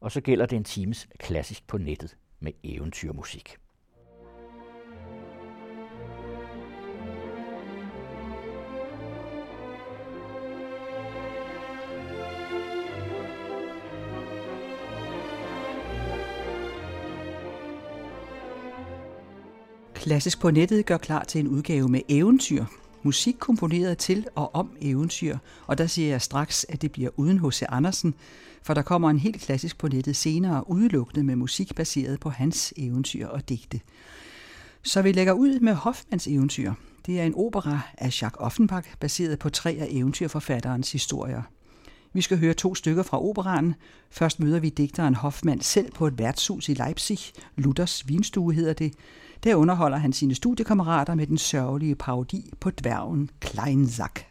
og så gælder det en times klassisk på nettet med eventyrmusik. Klassisk på nettet gør klar til en udgave med eventyr. Musik komponeret til og om eventyr, og der siger jeg straks, at det bliver uden H.C. Andersen, for der kommer en helt klassisk på nettet senere udelukkende med musik baseret på hans eventyr og digte. Så vi lægger ud med Hoffmanns eventyr. Det er en opera af Jacques Offenbach, baseret på tre af eventyrforfatterens historier. Vi skal høre to stykker fra operaen. Først møder vi digteren Hoffmann selv på et værtshus i Leipzig. Luthers vinstue hedder det. Der underholder han sine studiekammerater med den sørgelige parodi på dværgen Kleinsack.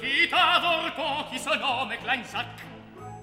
petit avorton qui se nomme Kleinsack. Qui se nomme Kleinsack.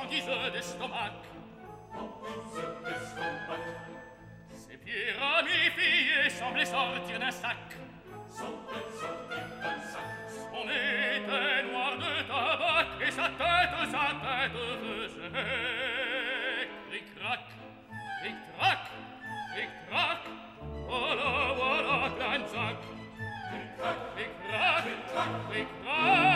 sans guise de stomac. En guise de stomac. Ses pieds ramifiés semblaient sortir d'un sac. Semblaient sortir d'un sac. Son nez était noir de tabac et sa tête, sa tête faisait cric-crac, cric-crac, cric-crac. Voilà, voilà, plein de sac. Cric-crac, cric-crac, cric-crac.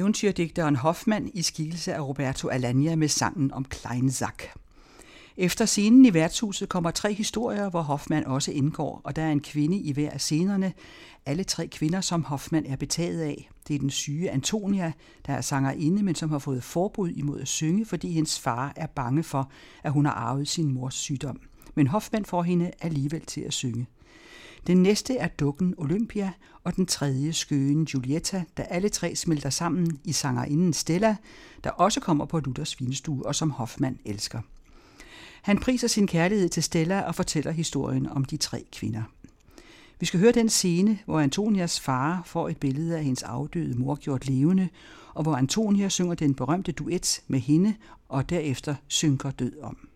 Eventyrdigteren Hoffmann i skikkelse af Roberto Alagna med sangen om Kleinsack. Efter scenen i værtshuset kommer tre historier, hvor Hoffmann også indgår, og der er en kvinde i hver af scenerne. Alle tre kvinder, som Hoffmann er betaget af. Det er den syge Antonia, der er sangerinde, men som har fået forbud imod at synge, fordi hendes far er bange for, at hun har arvet sin mors sygdom. Men Hoffmann får hende alligevel til at synge. Den næste er dukken Olympia, og den tredje skøen Julieta, der alle tre smelter sammen i sangerinden Stella, der også kommer på Luthers vinstue og som Hoffmann elsker. Han priser sin kærlighed til Stella og fortæller historien om de tre kvinder. Vi skal høre den scene, hvor Antonias far får et billede af hendes afdøde mor gjort levende, og hvor Antonia synger den berømte duet med hende og derefter synker død om.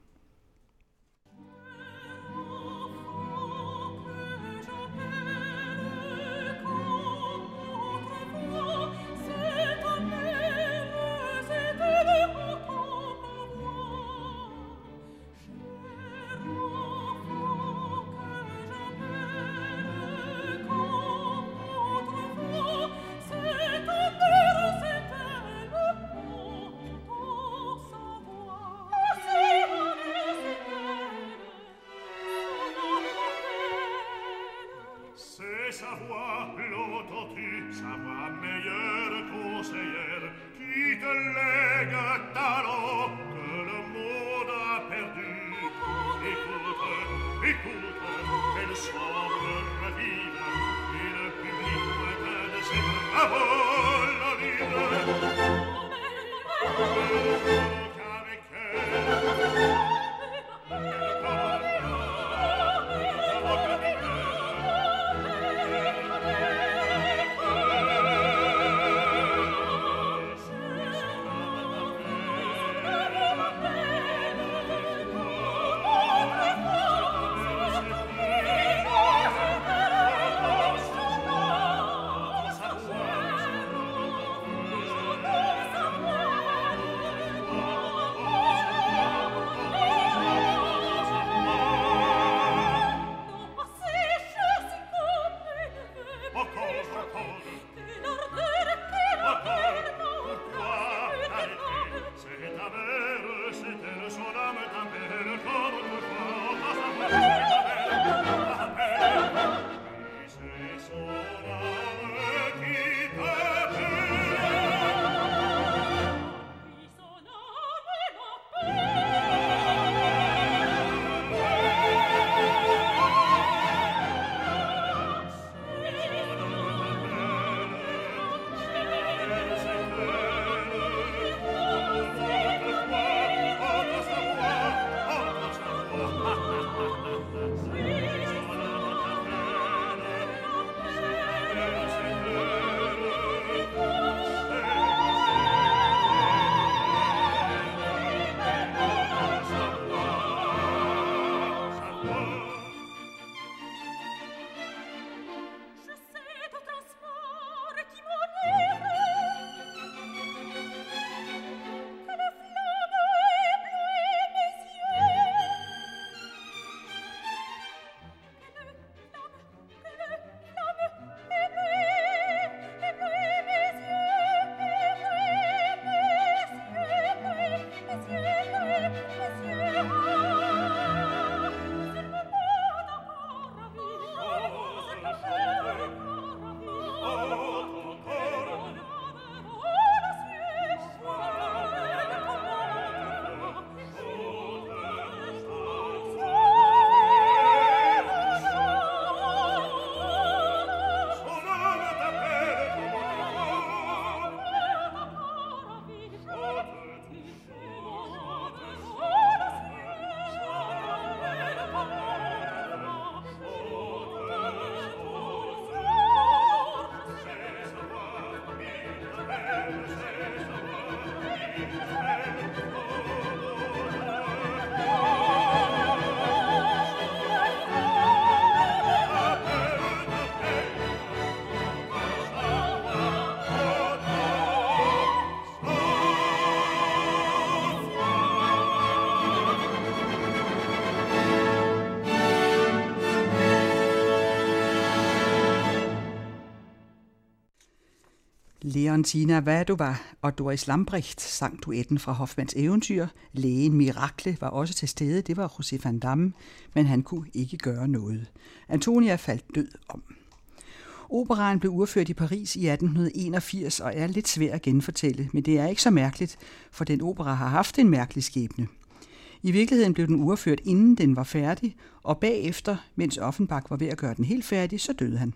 Leontina Vadova og Doris Lambrecht sang duetten fra Hoffmanns eventyr. Lægen Mirakle var også til stede, det var José van Damme, men han kunne ikke gøre noget. Antonia faldt død om. Operaen blev udført i Paris i 1881 og er lidt svær at genfortælle, men det er ikke så mærkeligt, for den opera har haft en mærkelig skæbne. I virkeligheden blev den urført, inden den var færdig, og bagefter, mens Offenbach var ved at gøre den helt færdig, så døde han.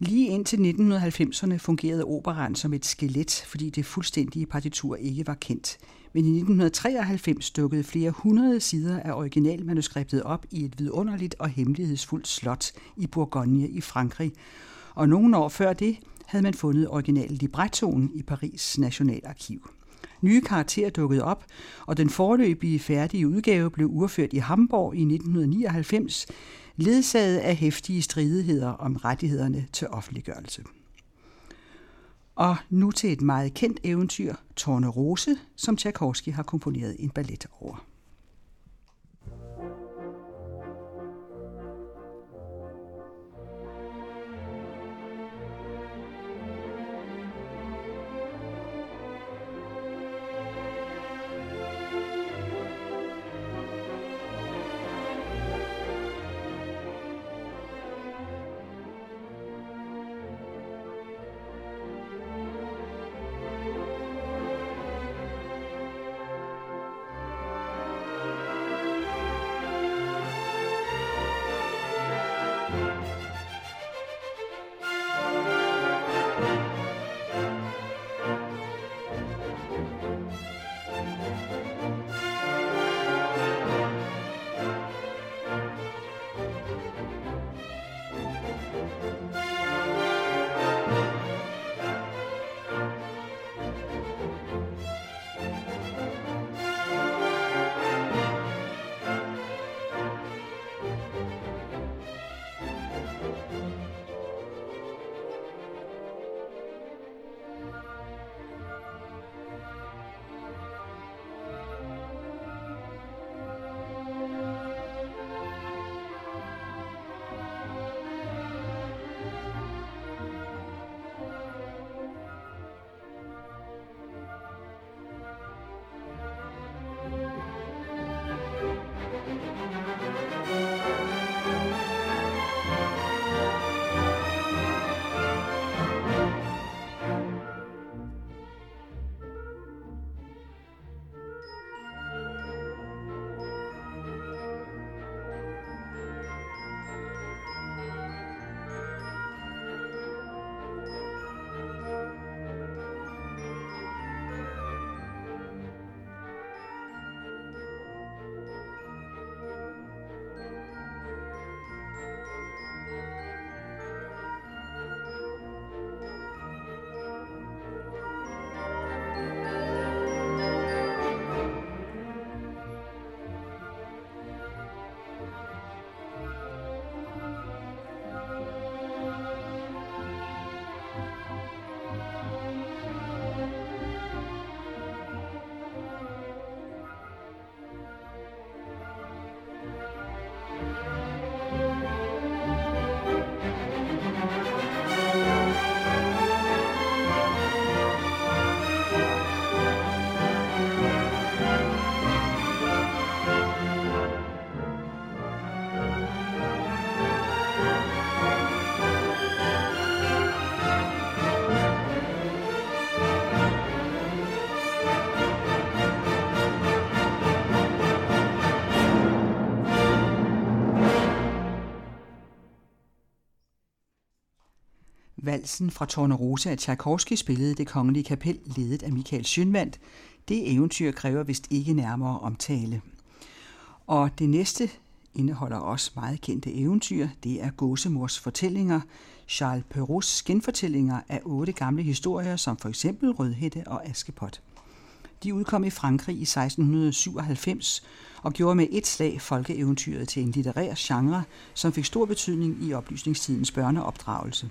Lige indtil 1990'erne fungerede operan som et skelet, fordi det fuldstændige partitur ikke var kendt. Men i 1993 dukkede flere hundrede sider af originalmanuskriptet op i et vidunderligt og hemmelighedsfuldt slot i Bourgogne i Frankrig. Og nogle år før det havde man fundet original librettoen i Paris Nationalarkiv. Nye karakterer dukkede op, og den forløbige færdige udgave blev urført i Hamburg i 1999, ledsaget af hæftige stridigheder om rettighederne til offentliggørelse. Og nu til et meget kendt eventyr, Tårne Rose, som Tchaikovsky har komponeret en ballet over. Valsen fra Tornerose af Tchaikovsky spillede det kongelige kapel, ledet af Michael Schønwandt. Det eventyr kræver vist ikke nærmere omtale. Og det næste indeholder også meget kendte eventyr. Det er Gåsemors fortællinger, Charles Perraults genfortællinger af otte gamle historier, som for eksempel Rødhætte og Askepot. De udkom i Frankrig i 1697 og gjorde med et slag folkeeventyret til en litterær genre, som fik stor betydning i oplysningstidens børneopdragelse.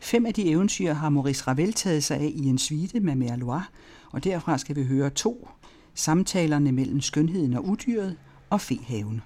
Fem af de eventyr har Maurice Ravel taget sig af i en suite med Merlois, og derfra skal vi høre to, samtalerne mellem skønheden og udyret og fehaven.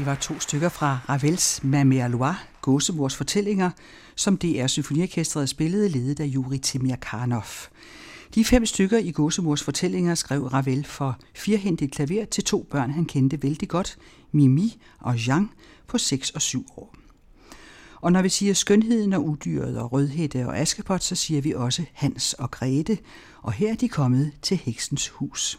Det var to stykker fra Ravels Mamère Loire, Gåsemors fortællinger, som DR Symfoniorkestret spillede ledet af Juri Timirkanov. De fem stykker i Gåsemors fortællinger skrev Ravel for firhændigt klaver til to børn, han kendte vældig godt, Mimi og Jean på 6 og 7 år. Og når vi siger skønheden og udyret og rødhætte og askepot, så siger vi også Hans og Grete, og her er de kommet til heksens hus.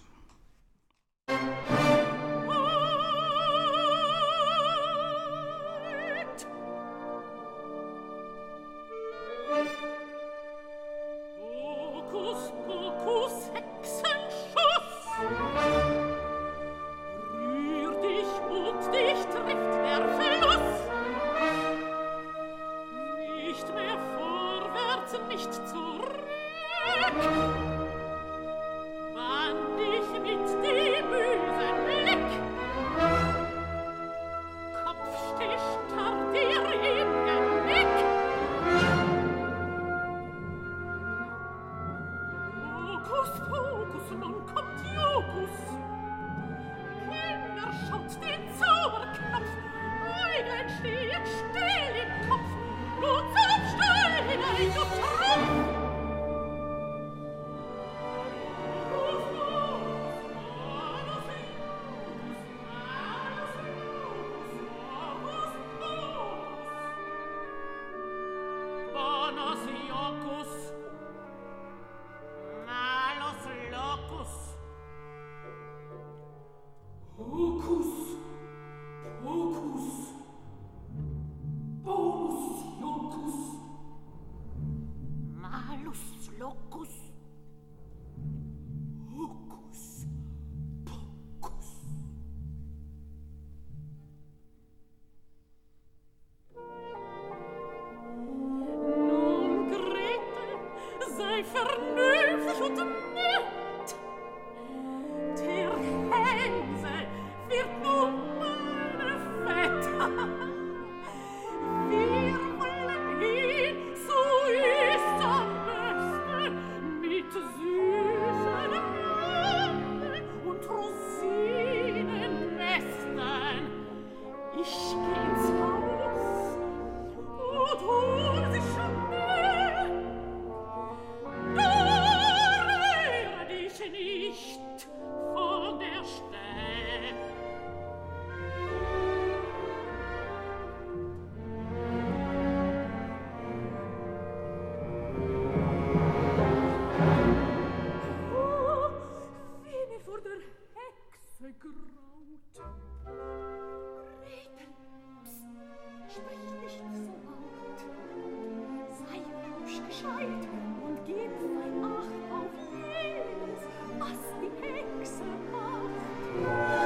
Six.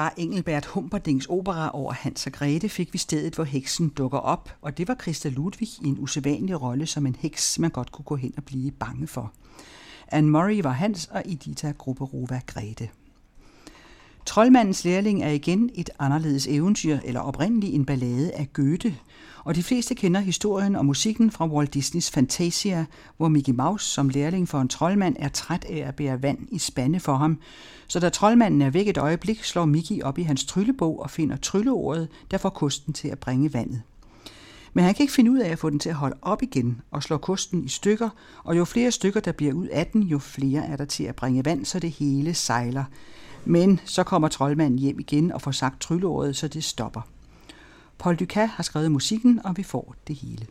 Fra Engelbert Humperdings opera over Hans og Grete fik vi stedet, hvor heksen dukker op, og det var Christa Ludwig i en usædvanlig rolle som en heks, man godt kunne gå hen og blive bange for. Anne Murray var Hans, og Edita Grupperova Grete. Troldmandens lærling er igen et anderledes eventyr, eller oprindeligt en ballade af Goethe, og de fleste kender historien og musikken fra Walt Disneys Fantasia, hvor Mickey Mouse som lærling for en troldmand er træt af at bære vand i spande for ham. Så da troldmanden er væk et øjeblik, slår Mickey op i hans tryllebog og finder trylleordet, der får kosten til at bringe vandet. Men han kan ikke finde ud af at få den til at holde op igen og slå kosten i stykker, og jo flere stykker der bliver ud af den, jo flere er der til at bringe vand, så det hele sejler. Men så kommer troldmanden hjem igen og får sagt trylleordet, så det stopper. Paul Dukas har skrevet musikken, og vi får det hele.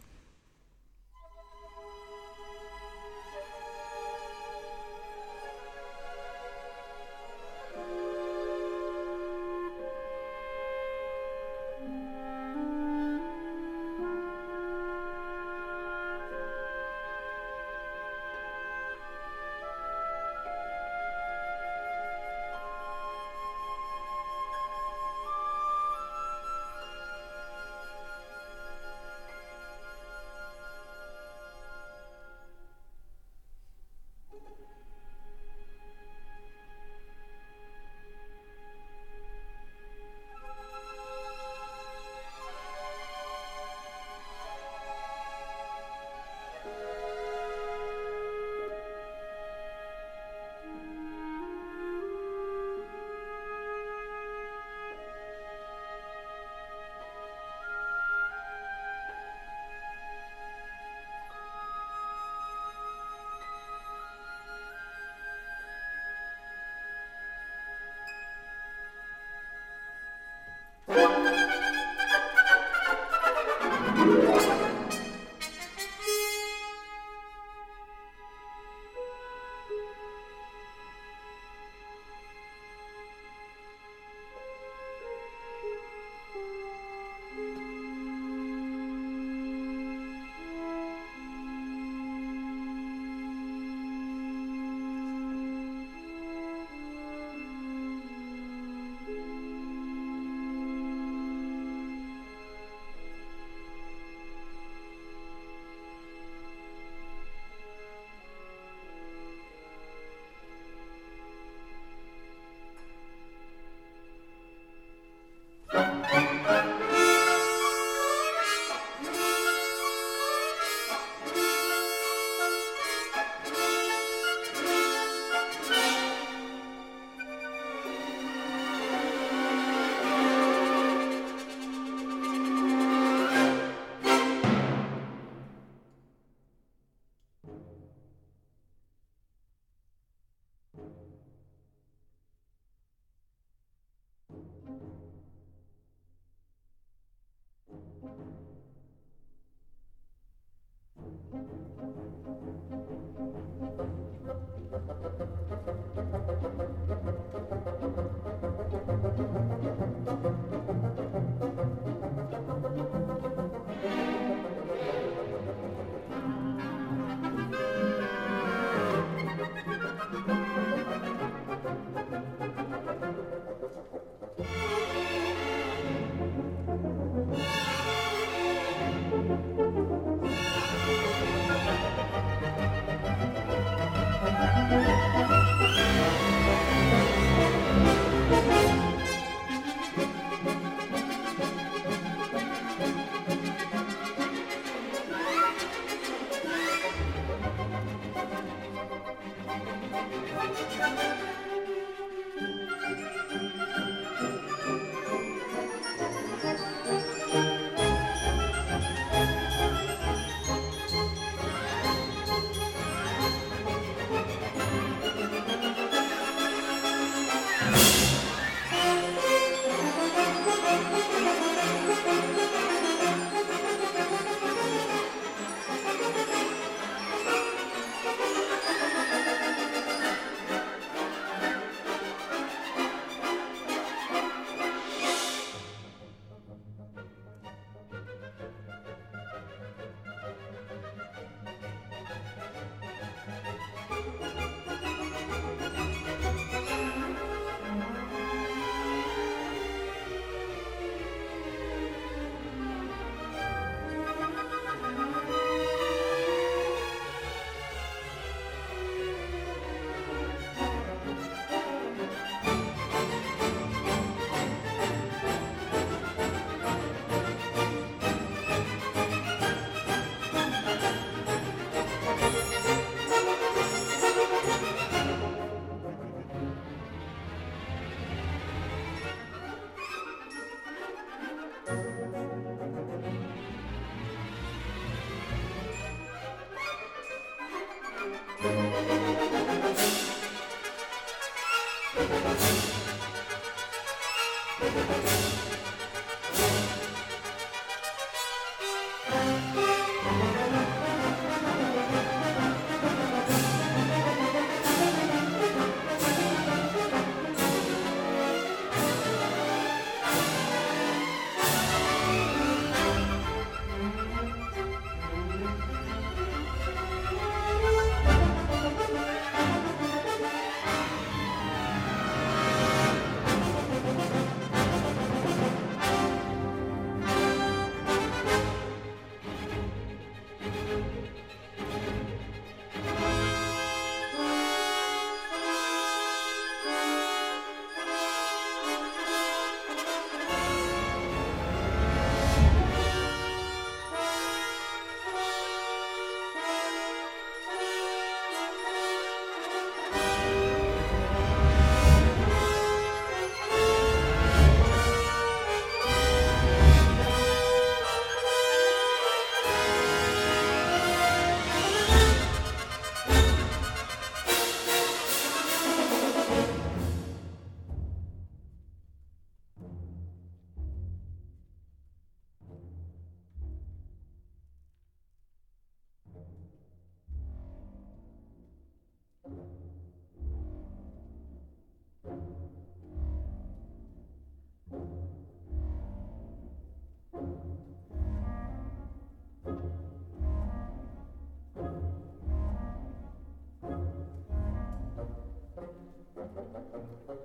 Thank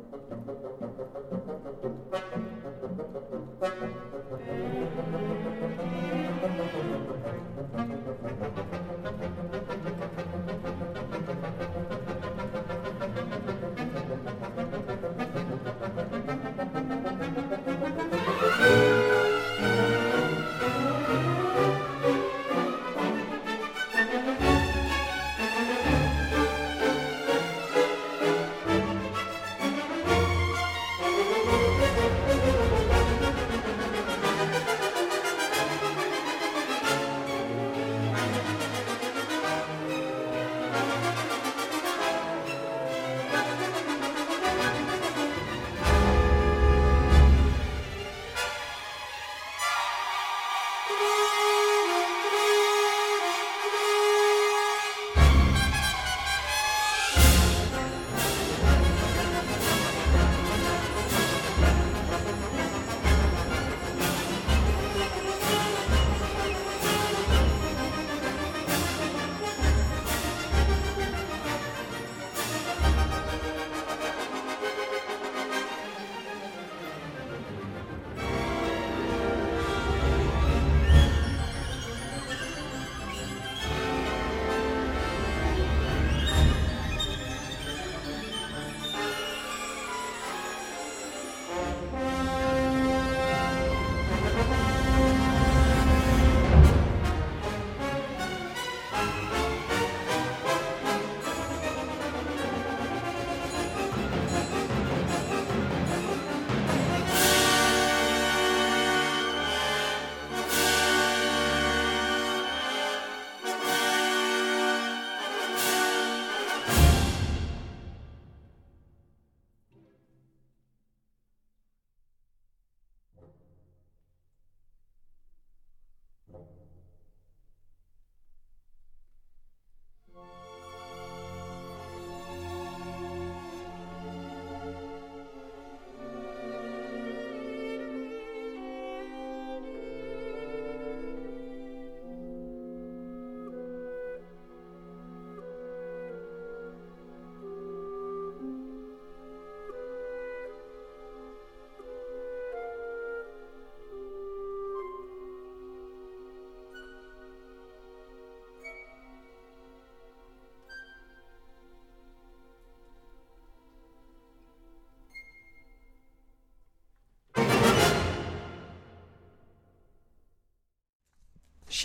you.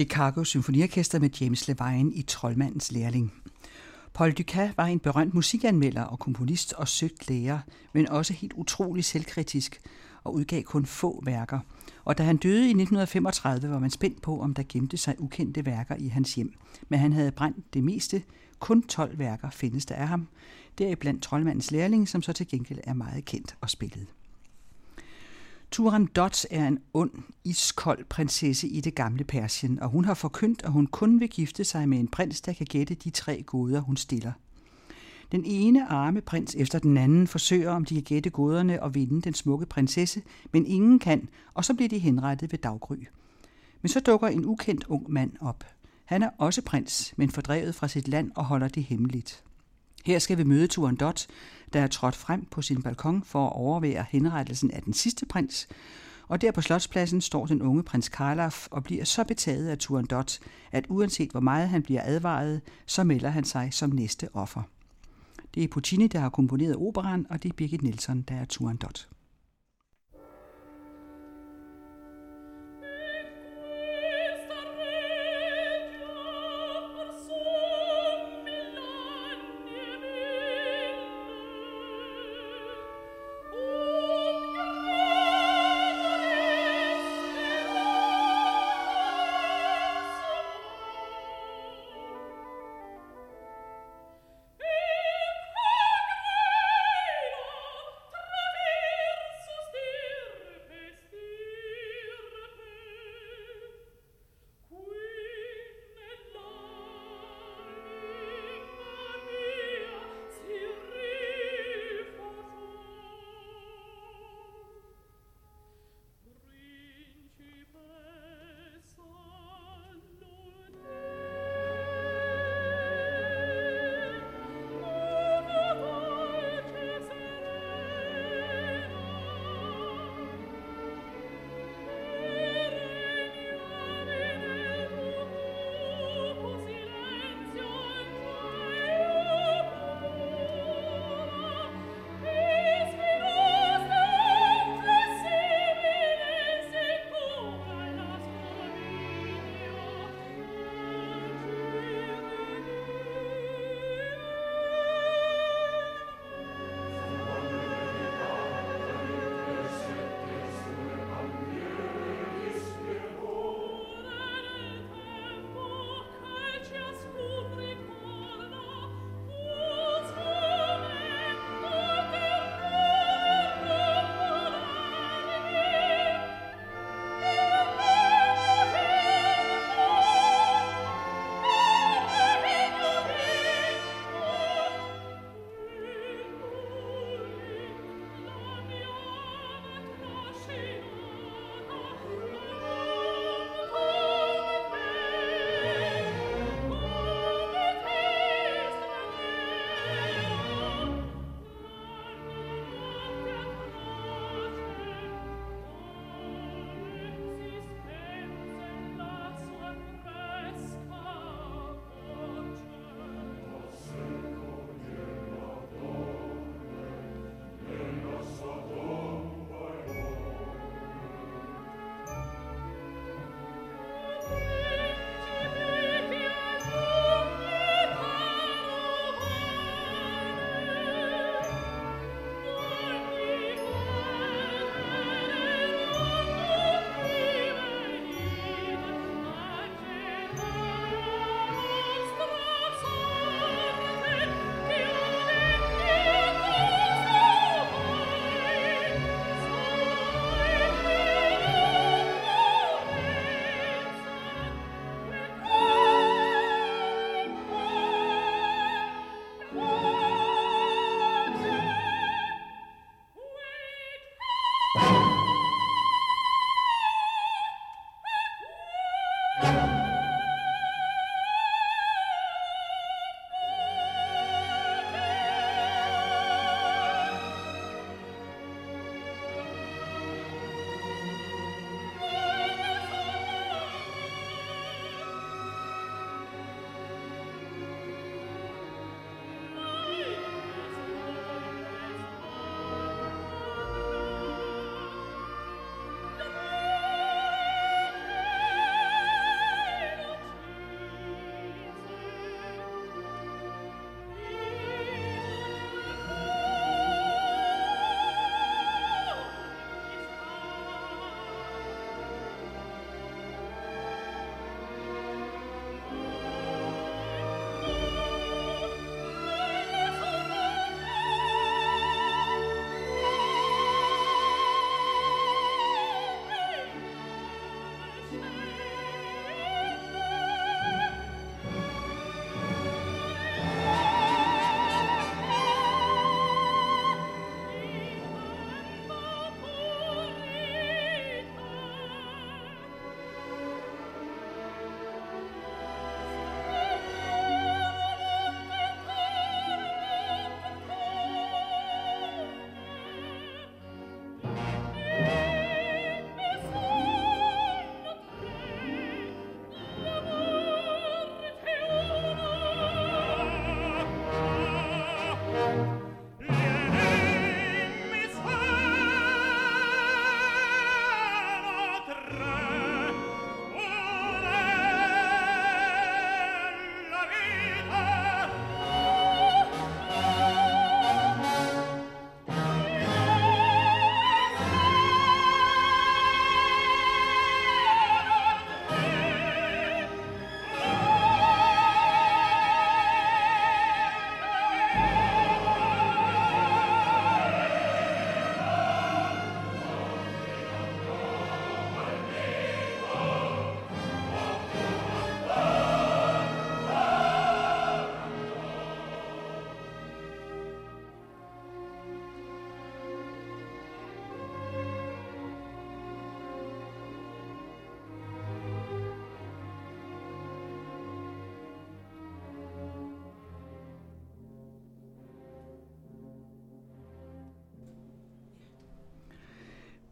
Chicago Symfoniorkester med James Levine i Troldmandens lærling. Paul Dukas var en berømt musikanmelder og komponist og søgt lærer, men også helt utrolig selvkritisk og udgav kun få værker. Og da han døde i 1935, var man spændt på, om der gemte sig ukendte værker i hans hjem. Men han havde brændt det meste. Kun 12 værker findes der af ham. Deriblandt Troldmandens lærling, som så til gengæld er meget kendt og spillet. Turan Dot er en ond, iskold prinsesse i det gamle Persien, og hun har forkyndt, at hun kun vil gifte sig med en prins, der kan gætte de tre goder, hun stiller. Den ene arme prins efter den anden forsøger, om de kan gætte goderne og vinde den smukke prinsesse, men ingen kan, og så bliver de henrettet ved daggry. Men så dukker en ukendt ung mand op. Han er også prins, men fordrevet fra sit land og holder det hemmeligt. Her skal vi møde Turan Dot, der er trådt frem på sin balkon for at overvære henrettelsen af den sidste prins, og der på slotspladsen står den unge prins Karlaf og bliver så betaget af Turandot, at uanset hvor meget han bliver advaret, så melder han sig som næste offer. Det er Puccini, der har komponeret operan, og det er Birgit Nielsen, der er Turandot.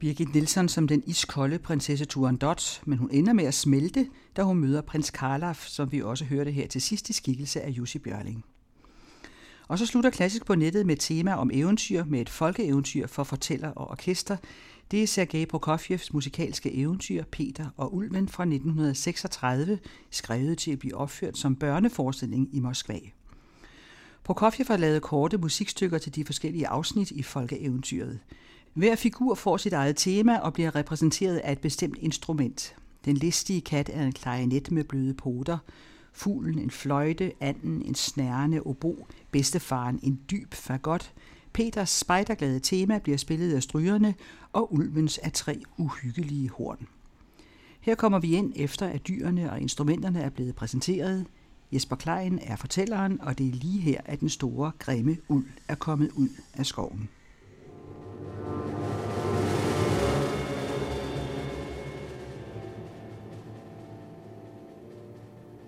Birgit Nielsen som den iskolde prinsesse Turandot, men hun ender med at smelte, da hun møder prins Karlaf, som vi også hørte her til sidst i skikkelse af Jussi Bjørling. Og så slutter Klassisk på nettet med et tema om eventyr med et folkeeventyr for fortæller og orkester. Det er Sergej Prokofjevs musikalske eventyr Peter og Ulven fra 1936, skrevet til at blive opført som børneforestilling i Moskva. Prokofjev har lavet korte musikstykker til de forskellige afsnit i folkeeventyret. Hver figur får sit eget tema og bliver repræsenteret af et bestemt instrument. Den listige kat er en klarinet med bløde poter, fuglen en fløjte, anden en snærende obo, bedstefaren en dyb fagot, Peters spejderglade tema bliver spillet af strygerne, og ulvens af tre uhyggelige horn. Her kommer vi ind efter, at dyrene og instrumenterne er blevet præsenteret. Jesper Klein er fortælleren, og det er lige her, at den store, grimme uld er kommet ud af skoven.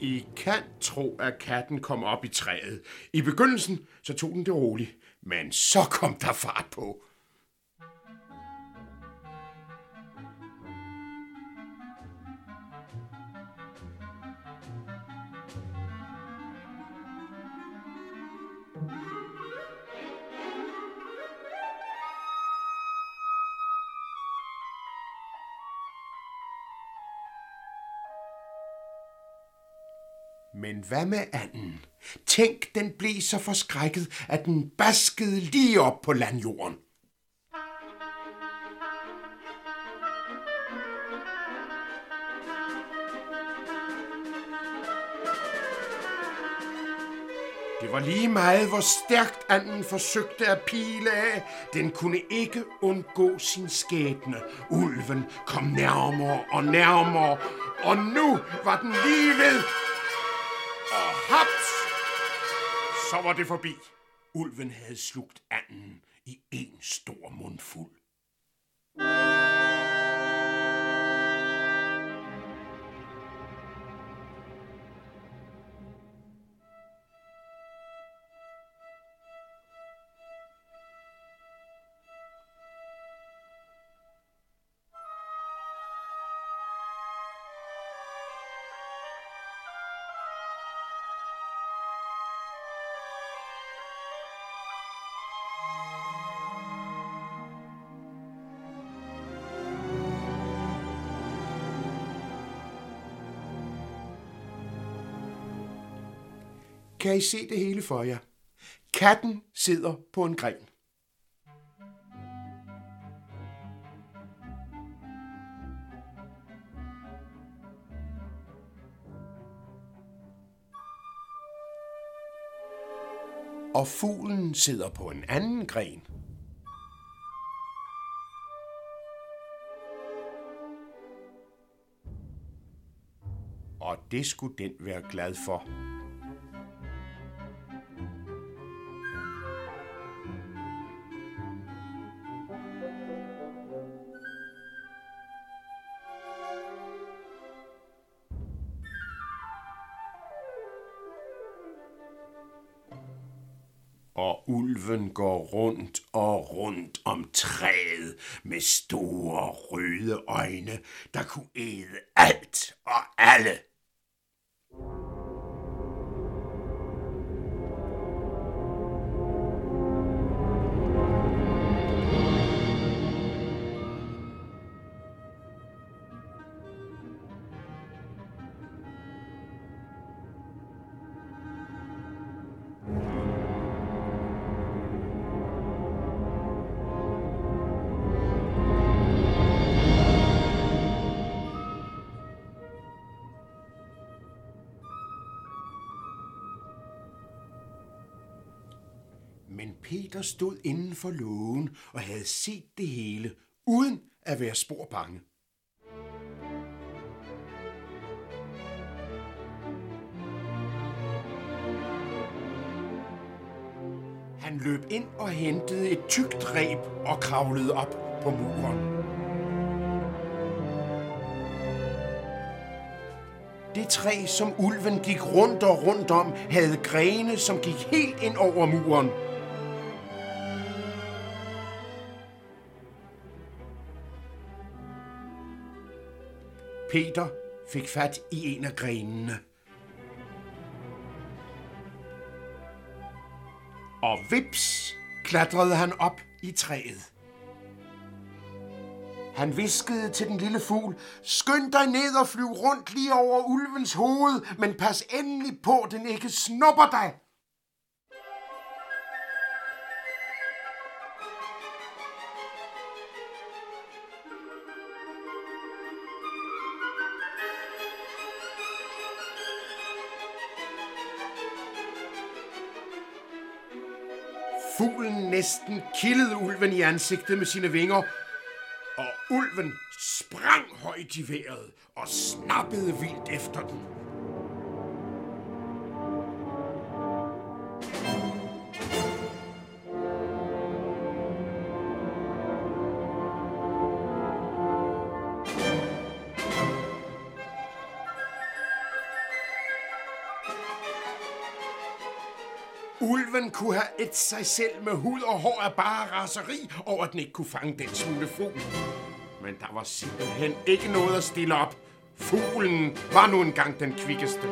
I kan tro, at katten kom op i træet. I begyndelsen så tog den det roligt, men så kom der fart på. Men hvad med anden? Tænk, den blev så forskrækket, at den baskede lige op på landjorden. Det var lige meget, hvor stærkt anden forsøgte at pile af. Den kunne ikke undgå sin skæbne. Ulven kom nærmere og nærmere, og nu var den lige ved Haps! Så var det forbi. Ulven havde slugt anden i en stor mundfuld. Kan I se det hele for jer? Katten sidder på en gren. Og fuglen sidder på en anden gren. Og det skulle den være glad for. Og ulven går rundt og rundt om træet med store røde øjne, der kunne æde alt og alle. Der Peter stod inden for lågen og havde set det hele, uden at være spor bange. Han løb ind og hentede et tykt reb og kravlede op på muren. Det træ, som ulven gik rundt og rundt om, havde grene, som gik helt ind over muren – Peter fik fat i en af grenene. Og vips klatrede han op i træet. Han viskede til den lille fugl, skynd dig ned og flyv rundt lige over ulvens hoved, men pas endelig på, den ikke snupper dig. Fuglen næsten kildede ulven i ansigtet med sine vinger, og ulven sprang højt i vejret og snappede vildt efter den. Kunne sig selv med hud og hår af bare raseri over, at den ikke kunne fange den smule fugl. Men der var simpelthen ikke noget at stille op. Fuglen var nu engang den kvikkeste.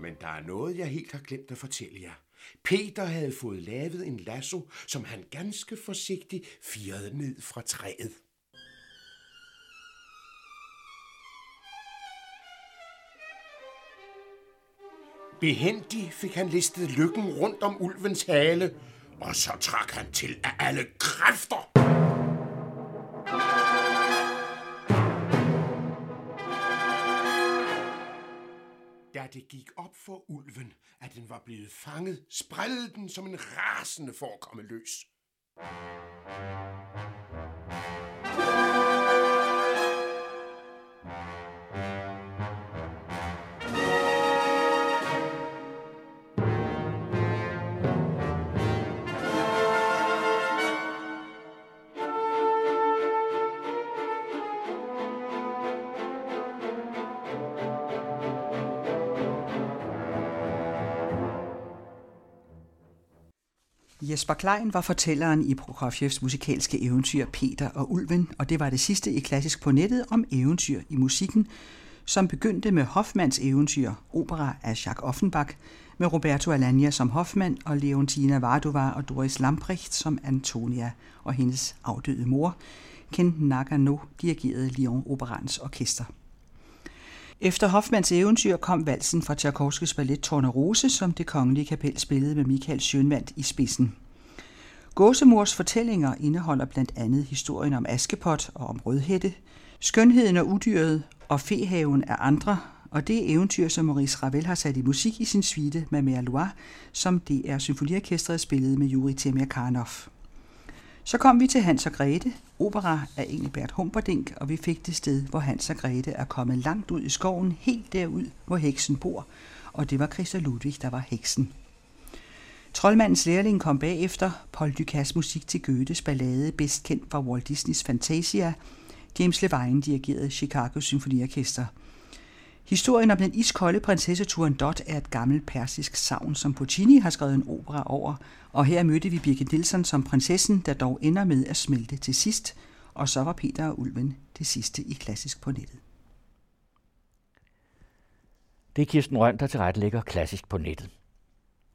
Men der er noget, jeg helt har glemt at fortælle jer. Peter havde fået lavet en lasso, som han ganske forsigtigt firede ned fra træet. Behendig fik han listet lykken rundt om ulvens hale, og så trak han til af alle kræfter. Da det gik op for ulven, at den var blevet fanget, spredte den som en rasende for at komme løs. Jesper Klein var fortælleren i Prokofjevs musikalske eventyr Peter og Ulven, og det var det sidste i Klassisk på nettet om eventyr i musikken, som begyndte med Hoffmanns eventyr, opera af Jacques Offenbach, med Roberto Alagna som Hoffmann og Leontina Vardova og Doris Lamprecht som Antonia og hendes afdøde mor, Ken Nagano dirigerede Lyon Operans orkester. Efter Hoffmanns eventyr kom valsen fra Tchaikovskis ballet Tornerose, som det kongelige kapel spillede med Michael Schönwandt i spidsen. Gåsemors fortællinger indeholder blandt andet historien om Askepot og om Rødhætte, Skønheden og Udyret og Fehaven af andre, og det er eventyr, som Maurice Ravel har sat i musik i sin suite med Merlois, som det er symfoniorkestret spillede med Yuri Temirkanov. Så kom vi til Hans og Grete, opera af Engelbert Humperdinck, og vi fik det sted, hvor Hans og Grete er kommet langt ud i skoven, helt derud, hvor heksen bor, og det var Christa Ludwig, der var heksen. Troldmandens lærling kom bagefter, Paul Dukas musik til Goethes ballade, bedst kendt fra Walt Disneys Fantasia. James Levine dirigerede Chicago Symfoniorkester. Historien om den iskolde prinsesse Turandot er et gammelt persisk savn, som Puccini har skrevet en opera over, og her mødte vi Birgit Nielsen som prinsessen, der dog ender med at smelte til sidst, og så var Peter og Ulven det sidste i klassisk på nettet. Det er Kirsten Røn, der tilrettelægger klassisk på nettet.